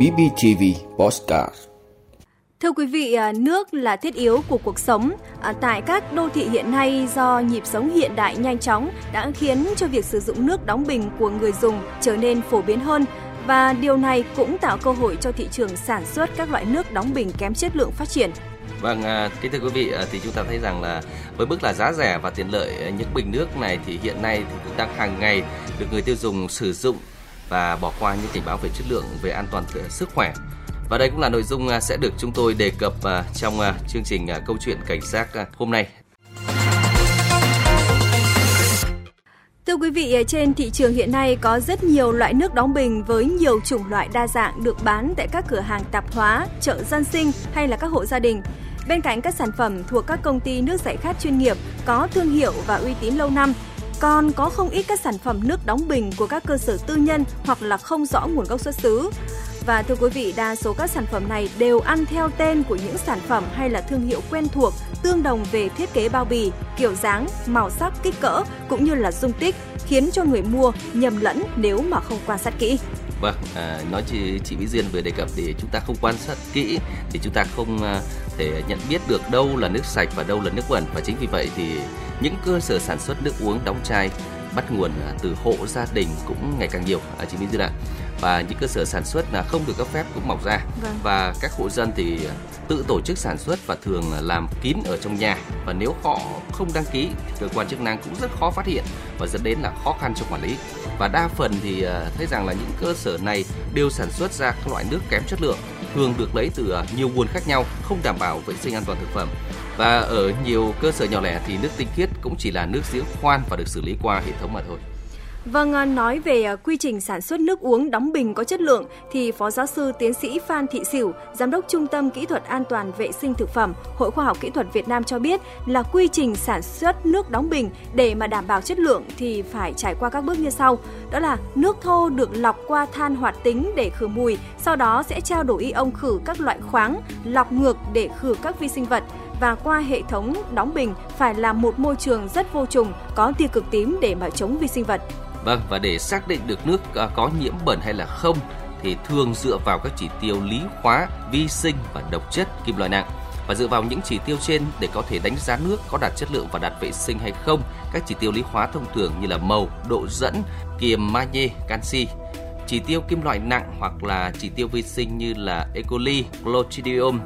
BBTV Postcard Thưa quý vị, à, nước là thiết yếu của cuộc sống. À, tại các đô thị hiện nay do nhịp sống hiện đại nhanh chóng đã khiến cho việc sử dụng nước đóng bình của người dùng trở nên phổ biến hơn và điều này cũng tạo cơ hội cho thị trường sản xuất các loại nước đóng bình kém chất lượng phát triển. Vâng, à, kính thưa quý vị, thì chúng ta thấy rằng là với mức là giá rẻ và tiện lợi những bình nước này thì hiện nay thì cũng đang hàng ngày được người tiêu dùng sử dụng và bỏ qua những cảnh báo về chất lượng, về an toàn sức khỏe. Và đây cũng là nội dung à, sẽ được chúng tôi đề cập à, trong à, chương trình câu chuyện cảnh sát hôm nay. Thưa quý vị, trên thị trường hiện nay có rất nhiều loại nước đóng bình với nhiều chủng loại đa dạng được bán tại các cửa hàng tạp hóa, chợ dân sinh hay là các hộ gia đình. Bên cạnh các sản phẩm thuộc các công ty nước giải khát chuyên nghiệp có thương hiệu và uy tín lâu năm, còn có không ít các sản phẩm nước đóng bình của các cơ sở tư nhân hoặc là không rõ nguồn gốc xuất xứ. Và thưa quý vị, đa số các sản phẩm này đều ăn theo tên của những sản phẩm hay là thương hiệu quen thuộc, tương đồng về thiết kế bao bì, kiểu dáng, màu sắc, kích cỡ cũng như là dung tích, khiến cho người mua nhầm lẫn nếu mà không quan sát kỹ. Vâng, à, nói chị chị Mỹ Duyên vừa đề cập thì chúng ta không quan sát kỹ thì chúng ta không à, thể nhận biết được đâu là nước sạch và đâu là nước bẩn và chính vì vậy thì những cơ sở sản xuất nước uống đóng chai bắt nguồn à, từ hộ gia đình cũng ngày càng nhiều à, chị Mỹ Duyên ạ và những cơ sở sản xuất là không được cấp phép cũng mọc ra. Vâng. và các hộ dân thì tự tổ chức sản xuất và thường làm kín ở trong nhà. Và nếu họ không đăng ký cơ quan chức năng cũng rất khó phát hiện và dẫn đến là khó khăn trong quản lý. Và đa phần thì thấy rằng là những cơ sở này đều sản xuất ra các loại nước kém chất lượng thường được lấy từ nhiều nguồn khác nhau không đảm bảo vệ sinh an toàn thực phẩm và ở nhiều cơ sở nhỏ lẻ thì nước tinh khiết cũng chỉ là nước giếng khoan và được xử lý qua hệ thống mà thôi. Vâng, à, nói về à, quy trình sản xuất nước uống đóng bình có chất lượng thì Phó Giáo sư Tiến sĩ Phan Thị Sửu, Giám đốc Trung tâm Kỹ thuật An toàn Vệ sinh Thực phẩm, Hội Khoa học Kỹ thuật Việt Nam cho biết là quy trình sản xuất nước đóng bình để mà đảm bảo chất lượng thì phải trải qua các bước như sau. Đó là nước thô được lọc qua than hoạt tính để khử mùi, sau đó sẽ trao đổi ion khử các loại khoáng, lọc ngược để khử các vi sinh vật và qua hệ thống đóng bình phải là một môi trường rất vô trùng, có tia cực tím để mà chống vi sinh vật. Vâng, và để xác định được nước à, có nhiễm bẩn hay là không thì thường dựa vào các chỉ tiêu lý hóa, vi sinh và độc chất kim loại nặng. Và dựa vào những chỉ tiêu trên để có thể đánh giá nước có đạt chất lượng và đạt vệ sinh hay không, các chỉ tiêu lý hóa thông thường như là màu, độ dẫn, kiềm magie, canxi, chỉ tiêu kim loại nặng hoặc là chỉ tiêu vi sinh như là E. coli, Clostridium,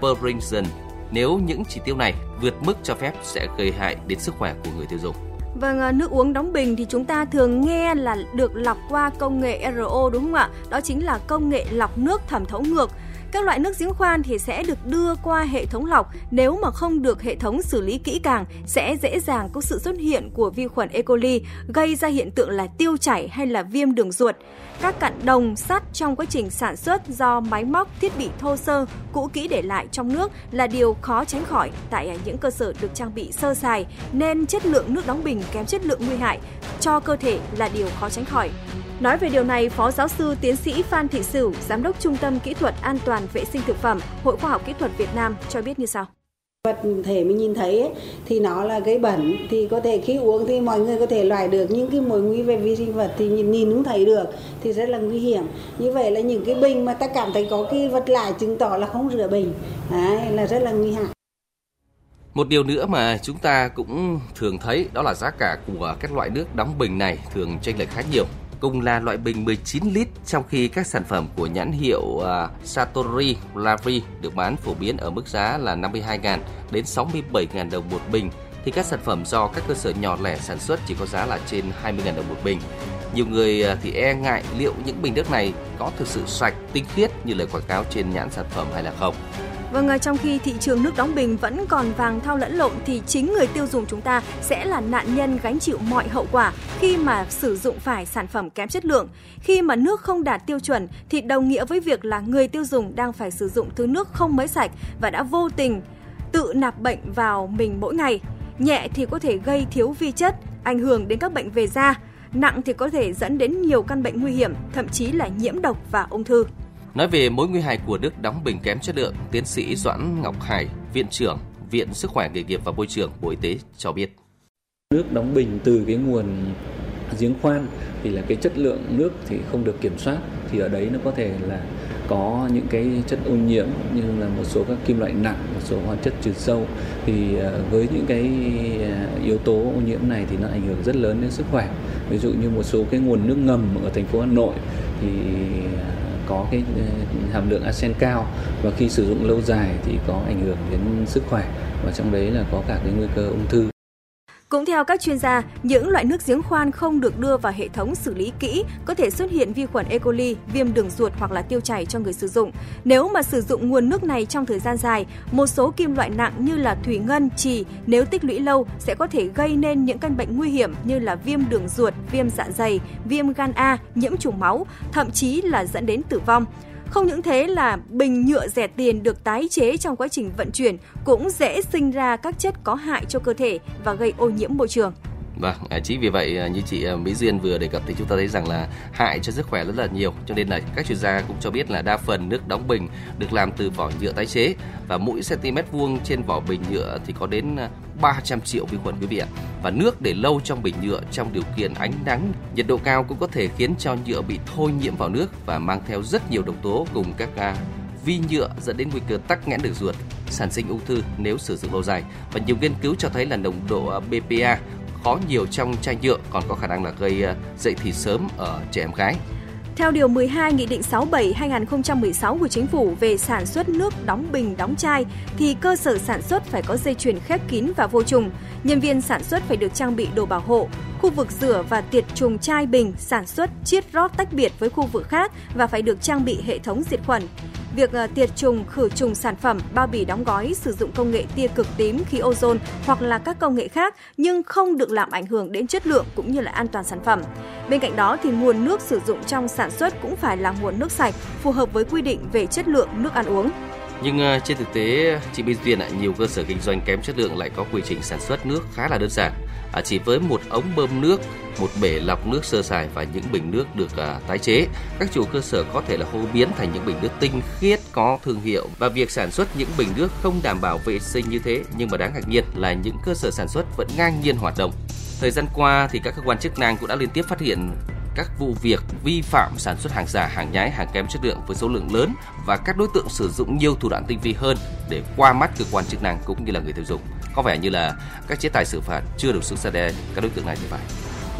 perfringens. Nếu những chỉ tiêu này vượt mức cho phép sẽ gây hại đến sức khỏe của người tiêu dùng. Vâng, à, nước uống đóng bình thì chúng ta thường nghe là được lọc qua công nghệ RO đúng không ạ? Đó chính là công nghệ lọc nước thẩm thấu ngược. Các loại nước giếng khoan thì sẽ được đưa qua hệ thống lọc, nếu mà không được hệ thống xử lý kỹ càng sẽ dễ dàng có sự xuất hiện của vi khuẩn E. coli gây ra hiện tượng là tiêu chảy hay là viêm đường ruột. Các cặn đồng sắt trong quá trình sản xuất do máy móc, thiết bị thô sơ, cũ kỹ để lại trong nước là điều khó tránh khỏi tại những cơ sở được trang bị sơ sài nên chất lượng nước đóng bình kém chất lượng nguy hại cho cơ thể là điều khó tránh khỏi. Nói về điều này, Phó Giáo sư Tiến sĩ Phan Thị Sửu, Giám đốc Trung tâm Kỹ thuật An toàn Vệ sinh Thực phẩm, Hội Khoa học Kỹ thuật Việt Nam cho biết như sau. Vật thể mình nhìn thấy ấy, thì nó là cái bẩn thì có thể khi uống thì mọi người có thể loại được. Những cái mối nguy về vi sinh vật thì nhìn, nhìn cũng thấy được thì rất là nguy hiểm. Như vậy là những cái bình mà ta cảm thấy có cái vật lạ chứng tỏ là không rửa bình Đấy, là rất là nguy hại. Một điều nữa mà chúng ta cũng thường thấy đó là giá cả của các loại nước đóng bình này thường chênh lệch khá nhiều cùng là loại bình 19 lít trong khi các sản phẩm của nhãn hiệu uh, Satori Lavi được bán phổ biến ở mức giá là 52.000 đến 67.000 đồng một bình thì các sản phẩm do các cơ sở nhỏ lẻ sản xuất chỉ có giá là trên 20.000 đồng một bình. Nhiều người à, thì e ngại liệu những bình nước này có thực sự sạch, tinh khiết như lời quảng cáo trên nhãn sản phẩm hay là không. Vâng, ờ, trong khi thị trường nước đóng bình vẫn còn vàng thao lẫn lộn thì chính người tiêu dùng chúng ta sẽ là nạn nhân gánh chịu mọi hậu quả khi mà sử dụng phải sản phẩm kém chất lượng. Khi mà nước không đạt tiêu chuẩn thì đồng nghĩa với việc là người tiêu dùng đang phải sử dụng thứ nước không mới sạch và đã vô tình tự nạp bệnh vào mình mỗi ngày. Nhẹ thì có thể gây thiếu vi chất, ảnh hưởng đến các bệnh về da, nặng thì có thể dẫn đến nhiều căn bệnh nguy hiểm, thậm chí là nhiễm độc và ung thư. Nói về mối nguy hại của nước đóng bình kém chất lượng, tiến sĩ Doãn Ngọc Hải, Viện trưởng Viện Sức khỏe nghề nghiệp và Môi trường Bộ Y tế cho biết. Nước đóng bình từ cái nguồn giếng khoan thì là cái chất lượng nước thì không được kiểm soát thì ở đấy nó có thể là có những cái chất ô nhiễm như là một số các kim loại nặng, một số hóa chất trừ sâu thì ờ, với những cái ờ, yếu tố ô nhiễm này thì nó ảnh hưởng rất lớn đến sức khỏe. Ví dụ như một số cái nguồn nước ngầm ở thành phố Hà Nội thì có cái ờ, hàm lượng arsen cao và khi sử dụng lâu dài thì có ảnh hưởng đến sức khỏe và trong đấy là có cả cái nguy cơ ung thư. Cũng theo các chuyên gia, những loại nước giếng khoan không được đưa vào hệ thống xử lý kỹ có thể xuất hiện vi khuẩn E. coli, viêm đường ruột hoặc là tiêu chảy cho người sử dụng. Nếu mà sử dụng nguồn nước này trong thời gian dài, một số kim loại nặng như là thủy ngân, trì nếu tích lũy lâu sẽ có thể gây nên những căn bệnh nguy hiểm như là viêm đường ruột, viêm dạ dày, viêm gan A, nhiễm trùng máu, thậm chí là dẫn đến tử vong. Không những thế là bình nhựa rẻ tiền được tái chế trong quá trình vận chuyển cũng dễ sinh ra các chất có hại cho cơ thể và gây ô nhiễm môi trường. Vâng, à, chính vì vậy à, như chị à, Mỹ Duyên vừa đề cập thì chúng ta thấy rằng là hại cho sức khỏe rất là nhiều. Cho nên là các chuyên gia cũng cho biết là đa phần nước đóng bình được làm từ vỏ nhựa tái chế và mỗi cm vuông trên vỏ bình nhựa thì có đến 300 triệu vi khuẩn quý vị ạ. Và nước để lâu trong bình nhựa trong điều kiện ánh nắng, nhiệt độ cao cũng có thể khiến cho nhựa bị thôi nhiễm vào nước và mang theo rất nhiều độc tố cùng các vi nhựa dẫn đến nguy cơ tắc nghẽn đường ruột, sản sinh ung thư nếu sử dụng lâu dài. Và nhiều nghiên cứu cho thấy là nồng độ BPA có nhiều trong chai nhựa còn có khả năng là gây ờ, dậy thì sớm ở trẻ em gái. Theo Điều 12 Nghị định 67-2016 của Chính phủ về sản xuất nước đóng bình, đóng chai, thì cơ sở sản xuất phải có dây chuyền khép kín và vô trùng. Nhân viên sản xuất phải được trang bị đồ bảo hộ. Khu vực rửa và tiệt trùng chai bình sản xuất chiết rót tách biệt với khu vực khác và phải được trang bị hệ thống diệt khuẩn. Việc ờ, tiệt trùng, khử trùng sản phẩm, bao bì đóng gói sử dụng công nghệ tia cực tím khí ozone hoặc là các công nghệ khác nhưng không được làm ảnh hưởng đến chất lượng cũng như là an toàn sản phẩm. Bên cạnh đó thì nguồn nước sử dụng trong sản xuất cũng phải là nguồn nước sạch, phù hợp với quy định về chất lượng nước ăn uống. Nhưng ờ, trên thực tế, chị Minh Duyên ạ, nhiều cơ sở kinh doanh kém chất lượng lại có quy trình sản xuất nước khá là đơn giản. À, chỉ với một ống bơm nước, một bể lọc nước sơ sài và những bình nước được à, tái chế, các chủ cơ sở có thể là hô biến thành những bình nước tinh khiết có thương hiệu và việc sản xuất những bình nước không đảm bảo vệ sinh như thế nhưng mà đáng ngạc nhiên là những cơ sở sản xuất vẫn ngang nhiên hoạt động. Thời gian qua thì các cơ quan chức năng cũng đã liên tiếp phát hiện các vụ việc vi phạm sản xuất hàng giả, hàng nhái, hàng kém chất lượng với số lượng lớn và các đối tượng sử dụng nhiều thủ đoạn tinh vi hơn để qua mắt cơ quan chức năng cũng như là người tiêu dùng. Có vẻ như là các chế tài xử phạt chưa được sức gian đe các đối tượng này thì phải.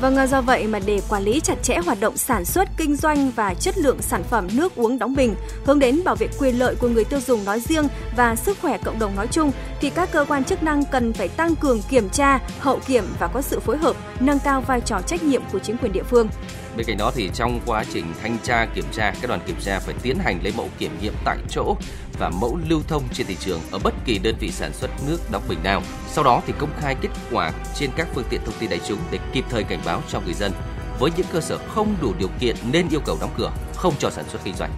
Vâng, à, do vậy mà để quản lý chặt chẽ hoạt động sản xuất, kinh doanh và chất lượng sản phẩm nước uống đóng bình, hướng đến bảo vệ quyền lợi của người tiêu dùng nói riêng và sức khỏe cộng đồng nói chung, thì các cơ quan chức năng cần phải tăng cường kiểm tra, hậu kiểm và có sự phối hợp, nâng cao vai trò trách nhiệm của chính quyền địa phương. Bên cạnh đó thì trong quá trình thanh tra kiểm tra, các đoàn kiểm tra phải tiến hành lấy mẫu kiểm nghiệm tại chỗ và mẫu lưu thông trên thị trường ở bất kỳ đơn vị sản xuất nước đóng bình nào. Sau đó thì công khai kết quả trên các phương tiện thông tin đại chúng để kịp thời cảnh báo cho người dân. Với những cơ sở không đủ điều kiện nên yêu cầu đóng cửa, không cho sản xuất kinh doanh.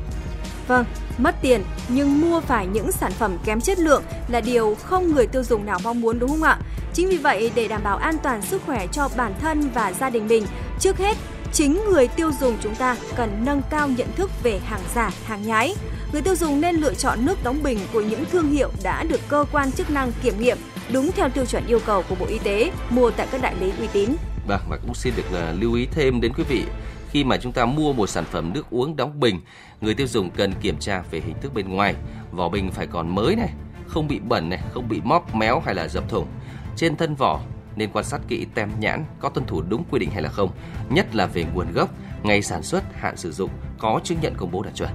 Vâng, mất tiền nhưng mua phải những sản phẩm kém chất lượng là điều không người tiêu dùng nào mong muốn đúng không ạ? Chính vì vậy để đảm bảo an toàn sức khỏe cho bản thân và gia đình mình, trước hết chính người tiêu dùng chúng ta cần nâng cao nhận thức về hàng giả, hàng nhái. Người tiêu dùng nên lựa chọn nước đóng bình của những thương hiệu đã được cơ quan chức năng kiểm nghiệm đúng theo tiêu chuẩn yêu cầu của Bộ Y tế, mua tại các đại lý uy tín. Vâng, và cũng xin được uh, lưu ý thêm đến quý vị khi mà chúng ta mua một sản phẩm nước uống đóng bình, người tiêu dùng cần kiểm tra về hình thức bên ngoài, vỏ bình phải còn mới này, không bị bẩn này, không bị móp méo hay là dập thủng. Trên thân vỏ nên quan sát kỹ tem nhãn có tuân thủ đúng quy định hay là không, nhất là về nguồn gốc, ngày sản xuất, hạn sử dụng, có chứng nhận công bố đạt chuẩn.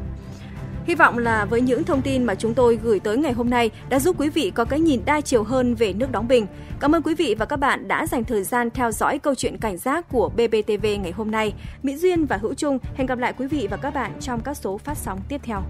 Hy vọng là với những thông tin mà chúng tôi gửi tới ngày hôm nay đã giúp quý vị có cái nhìn đa chiều hơn về nước đóng bình. Cảm ơn quý vị và các bạn đã dành thời gian theo dõi câu chuyện cảnh giác của BBTV ngày hôm nay. Mỹ Duyên và Hữu Trung hẹn gặp lại quý vị và các bạn trong các số phát sóng tiếp theo.